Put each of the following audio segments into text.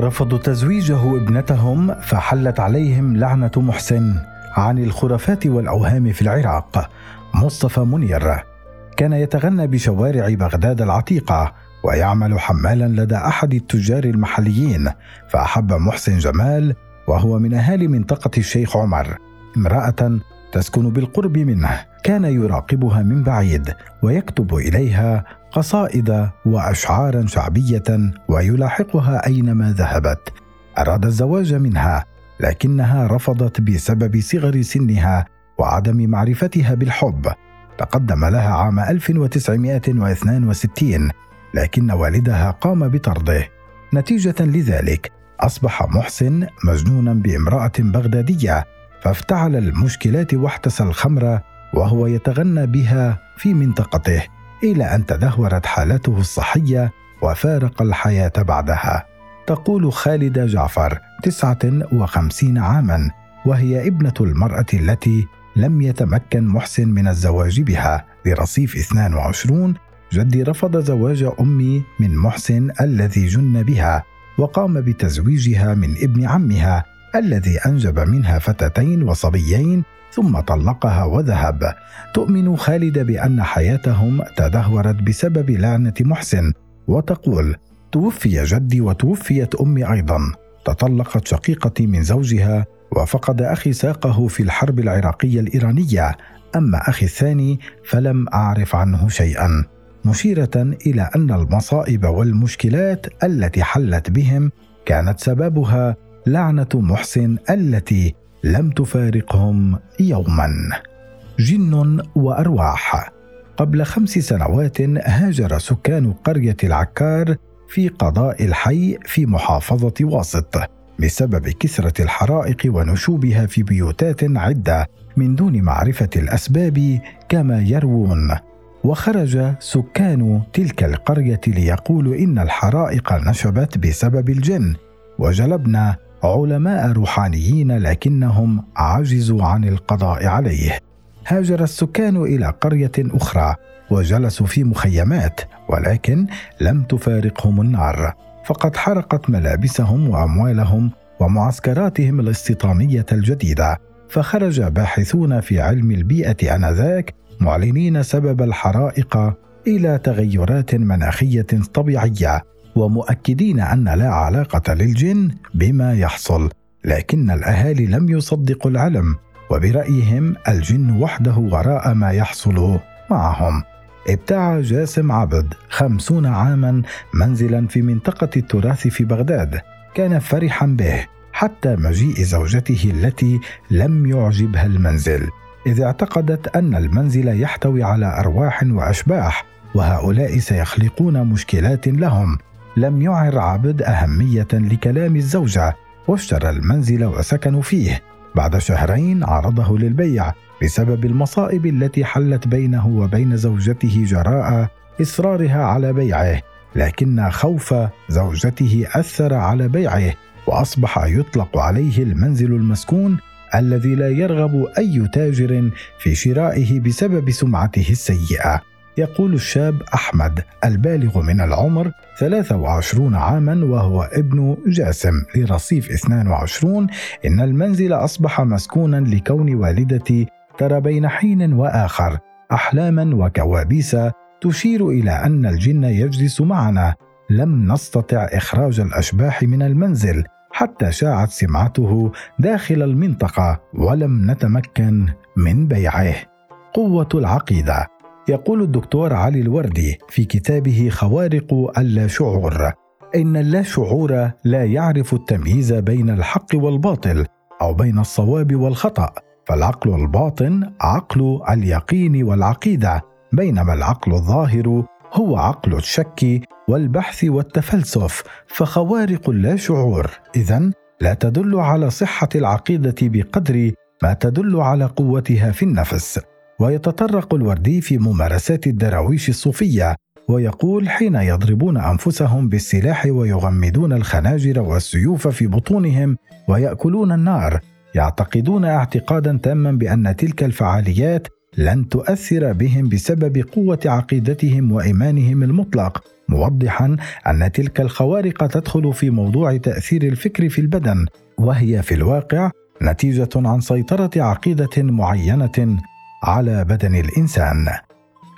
رفضوا تزويجه ابنتهم فحلت عليهم لعنة محسن عن الخرافات والأوهام في العراق. مصطفى منير كان يتغنى بشوارع بغداد العتيقة ويعمل حمالا لدى أحد التجار المحليين فأحب محسن جمال وهو من أهالي منطقة الشيخ عمر. امرأة تسكن بالقرب منه كان يراقبها من بعيد ويكتب إليها قصائد واشعارا شعبية ويلاحقها أينما ذهبت. أراد الزواج منها لكنها رفضت بسبب صغر سنها وعدم معرفتها بالحب. تقدم لها عام 1962 لكن والدها قام بطرده. نتيجة لذلك أصبح محسن مجنونا بامرأة بغدادية فافتعل المشكلات واحتسى الخمر وهو يتغنى بها في منطقته. إلى أن تدهورت حالته الصحية وفارق الحياة بعدها. تقول خالده جعفر تسعة وخمسين عاما وهي ابنة المرأة التي لم يتمكن محسن من الزواج بها. لرصيف 22 جدي رفض زواج أمي من محسن الذي جن بها وقام بتزويجها من ابن عمها الذي أنجب منها فتاتين وصبيين ثم طلقها وذهب. تؤمن خالده بأن حياتهم تدهورت بسبب لعنة محسن وتقول توفي جدي وتوفيت أمي أيضا. تطلقت شقيقتي من زوجها وفقد أخي ساقه في الحرب العراقية الإيرانية. أما أخي الثاني فلم أعرف عنه شيئا. مشيرة إلى أن المصائب والمشكلات التي حلت بهم كانت سببها لعنة محسن التي لم تفارقهم يوما. جن وأرواح. قبل خمس سنوات هاجر سكان قرية العكار في قضاء الحي في محافظة واسط بسبب كثرة الحرائق ونشوبها في بيوتات عدة من دون معرفة الأسباب كما يروون. وخرج سكان تلك القرية ليقولوا إن الحرائق نشبت بسبب الجن. وجلبنا علماء روحانيين لكنهم عجزوا عن القضاء عليه. هاجر السكان إلى قرية أخرى وجلسوا في مخيمات ولكن لم تفارقهم النار. فقد حرقت ملابسهم وأموالهم ومعسكراتهم الاستيطانيه الجديدة. فخرج باحثون في علم البيئة آنذاك معلنين سبب الحرائق إلى تغيرات مناخية طبيعية. ومؤكدين أن لا علاقة للجن بما يحصل لكن الأهالي لم يصدقوا العلم وبرأيهم الجن وحده وراء ما يحصل معهم. ابتاع جاسم عبد خمسون عاما منزلا في منطقة التراث في بغداد كان فرحا به حتى مجيء زوجته التي لم يعجبها المنزل إذ اعتقدت أن المنزل يحتوي على أرواح وأشباح وهؤلاء سيخلقون مشكلات لهم. لم يعر عبد أهمية لكلام الزوجة واشترى المنزل وسكنوا فيه. بعد شهرين عرضه للبيع بسبب المصائب التي حلت بينه وبين زوجته جراء إصرارها على بيعه لكن خوف زوجته أثر على بيعه وأصبح يطلق عليه المنزل المسكون الذي لا يرغب أي تاجر في شرائه بسبب سمعته السيئة. يقول الشاب أحمد البالغ من العمر 23 عاما وهو ابن جاسم. لرصيف 22 إن المنزل أصبح مسكونا لكون والدتي ترى بين حين وآخر. أحلاما وكوابيس تشير إلى أن الجن يجلس معنا. لم نستطع إخراج الأشباح من المنزل حتى شاعت سمعته داخل المنطقة ولم نتمكن من بيعه. قوة العقيدة. يقول الدكتور علي الوردي في كتابه خوارق اللاشعور. إن اللاشعور لا يعرف التمييز بين الحق والباطل أو بين الصواب والخطأ فالعقل الباطن عقل اليقين والعقيدة بينما العقل الظاهر هو عقل الشك والبحث والتفلسف. فخوارق اللاشعور إذا لا تدل على صحة العقيدة بقدر ما تدل على قوتها في النفس. ويتطرق الوردي في ممارسات الدراويش الصوفية ويقول حين يضربون أنفسهم بالسلاح ويغمدون الخناجر والسيوف في بطونهم ويأكلون النار يعتقدون اعتقادا تاما بأن تلك الفعاليات لن تؤثر بهم بسبب قوة عقيدتهم وإيمانهم المطلق موضحا أن تلك الخوارق تدخل في موضوع تأثير الفكر في البدن وهي في الواقع نتيجة عن سيطرة عقيدة معينة على بدن الإنسان.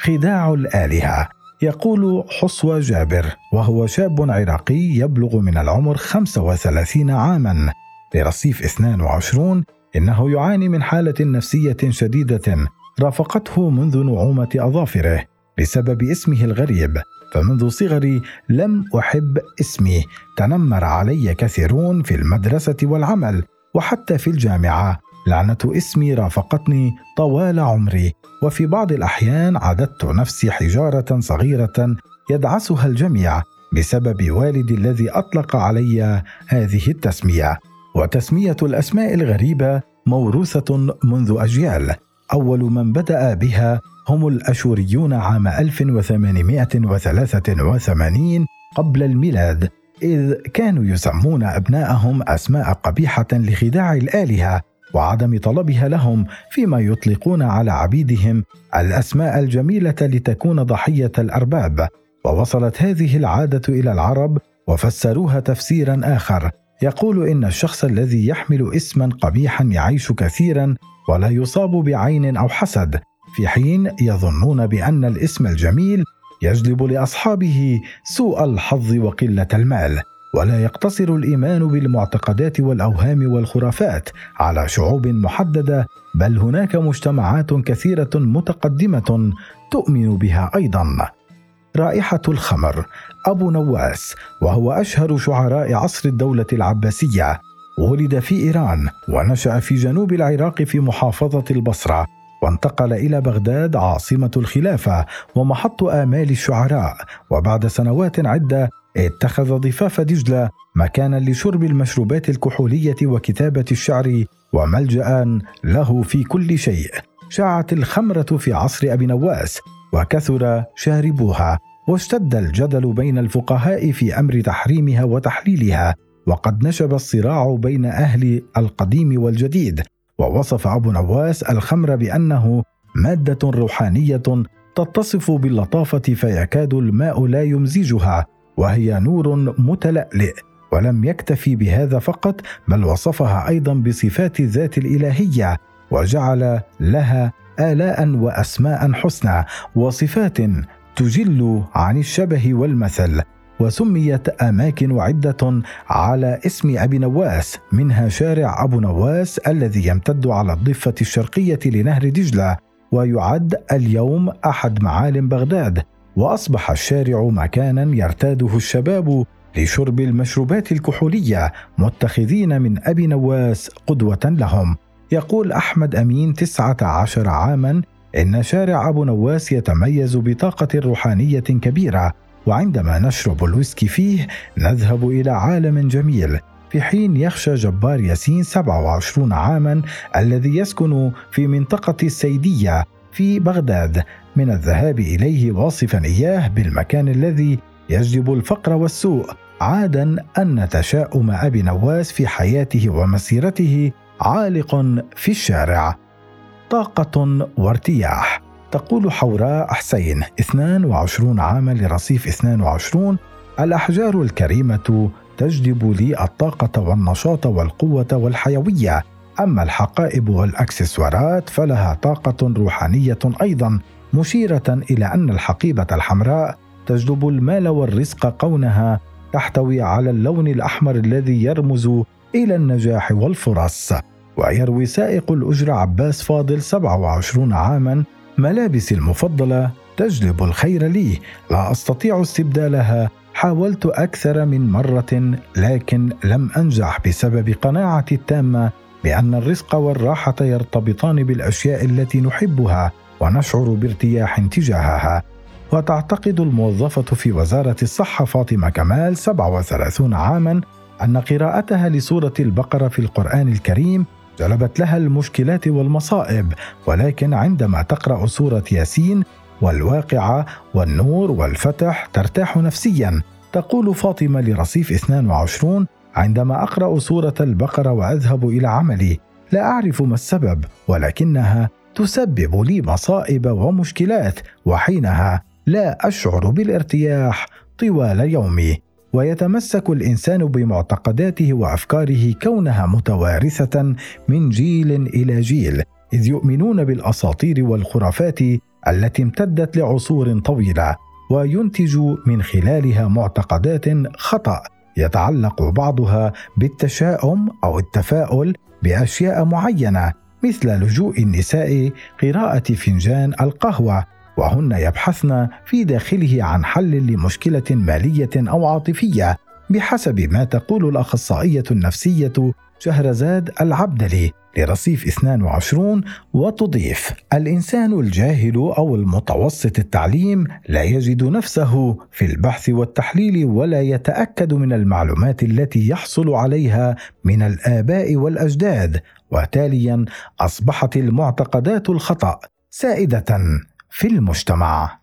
خداع الآلهة. يقول حصوى جابر وهو شاب عراقي يبلغ من العمر 35 عاما. لرصيف 22 إنه يعاني من حالة نفسية شديدة. رافقته منذ نعومة أظافره بسبب اسمه الغريب. فمنذ صغري لم أحب اسمي. تنمر علي كثيرون في المدرسة والعمل وحتى في الجامعة. لعنة اسمي رافقتني طوال عمري وفي بعض الأحيان عددت نفسي حجارة صغيرة يدعسها الجميع بسبب والدي الذي أطلق علي هذه التسمية. وتسمية الأسماء الغريبة موروثة منذ أجيال. أول من بدأ بها هم الأشوريون عام 1883 قبل الميلاد إذ كانوا يسمون أبناءهم أسماء قبيحة لخداع الآلهة. وعدم طلبها لهم فيما يطلقون على عبيدهم الأسماء الجميلة لتكون ضحية الأرباب. ووصلت هذه العادة إلى العرب وفسروها تفسيرا آخر. يقول إن الشخص الذي يحمل اسما قبيحا يعيش كثيرا ولا يصاب بعين أو حسد في حين يظنون بأن الاسم الجميل يجلب لأصحابه سوء الحظ وقلة المال. ولا يقتصر الإيمان بالمعتقدات والأوهام والخرافات على شعوب محددة بل هناك مجتمعات كثيرة متقدمة تؤمن بها أيضا. رائحة الخمر أبو نواس وهو أشهر شعراء عصر الدولة العباسية ولد في إيران ونشأ في جنوب العراق في محافظة البصرة وانتقل إلى بغداد عاصمة الخلافة ومحط آمال الشعراء وبعد سنوات عدة اتخذ ضفاف دجلة مكانا لشرب المشروبات الكحولية وكتابة الشعر وملجأ له في كل شيء. شاعت الخمرة في عصر أبي نواس وكثر شاربوها واشتد الجدل بين الفقهاء في أمر تحريمها وتحليلها وقد نشب الصراع بين أهل القديم والجديد. ووصف أبو نواس الخمر بأنه مادة روحانية تتصف باللطافة فيكاد الماء لا يمزجها. وهي نور متلألئ ولم يكتفي بهذا فقط بل وصفها أيضا بصفات الذات الإلهية وجعل لها الاء واسماء حسنى وصفات تجل عن الشبه والمثل وسميت أماكن عدة على اسم أبي نواس منها شارع أبو نواس الذي يمتد على الضفة الشرقية لنهر دجلة ويعد اليوم أحد معالم بغداد. وأصبح الشارع مكانا يرتاده الشباب لشرب المشروبات الكحولية متخذين من أبي نواس قدوة لهم. يقول أمين تسعة عشر عاما إن شارع أبو نواس يتميز بطاقة روحانية كبيرة وعندما نشرب الويسكي فيه نذهب إلى عالم جميل. في حين يخشى جبار ياسين 27 عاما الذي يسكن في منطقة السيدية في بغداد. من الذهاب إليه واصفا إياه بالمكان الذي يجلب الفقر والسوء عادا أن تشاؤم أبي نواس في حياته ومسيرته عالق في الشارع. طاقة وارتياح. تقول حوراء حسين 22 عاما لرصيف 22 الأحجار الكريمة تجلب لي الطاقة والنشاط والقوة والحيوية. أما الحقائب والأكسسوارات فلها طاقة روحانية أيضا مشيرة إلى أن الحقيبة الحمراء تجلب المال والرزق كونها تحتوي على اللون الأحمر الذي يرمز إلى النجاح والفرص. ويروي سائق الأجرة عباس فاضل 27 عاما ملابسي المفضلة تجلب الخير لي لا أستطيع استبدالها حاولت أكثر من مرة لكن لم أنجح بسبب قناعتي التامة بأن الرزق والراحة يرتبطان بالأشياء التي نحبها ونشعر بارتياح تجاهها. وتعتقد الموظفة في وزارة الصحة فاطمة كمال 37 عاما أن قراءتها لسورة البقرة في القرآن الكريم جلبت لها المشكلات والمصائب ولكن عندما تقرأ سورة ياسين والواقعة والنور والفتح ترتاح نفسيا. تقول فاطمة لرصيف 22 عندما أقرأ سورة البقرة وأذهب إلى عملي لا أعرف ما السبب ولكنها تسبب لي مصائب ومشكلات وحينها لا أشعر بالارتياح طوال يومه ويتمسك الإنسان بمعتقداته وأفكاره كونها متوارثة من جيل إلى جيل إذ يؤمنون بالأساطير والخرافات التي امتدت لعصور طويلة وينتج من خلالها معتقدات خطأ. يتعلق بعضها بالتشاؤم أو التفاؤل بأشياء معينة مثل لجوء النساء قراءة فنجان القهوة وهن يبحثن في داخله عن حل لمشكلة مالية أو عاطفية. بحسب ما تقول الأخصائية النفسية شهرزاد العبدلي لرصيف 22 وتضيف الإنسان الجاهل أو المتوسط التعليم لا يجد نفسه في البحث والتحليل ولا يتأكد من المعلومات التي يحصل عليها من الآباء والأجداد وتاليا أصبحت المعتقدات الخطأ سائدة في المجتمع.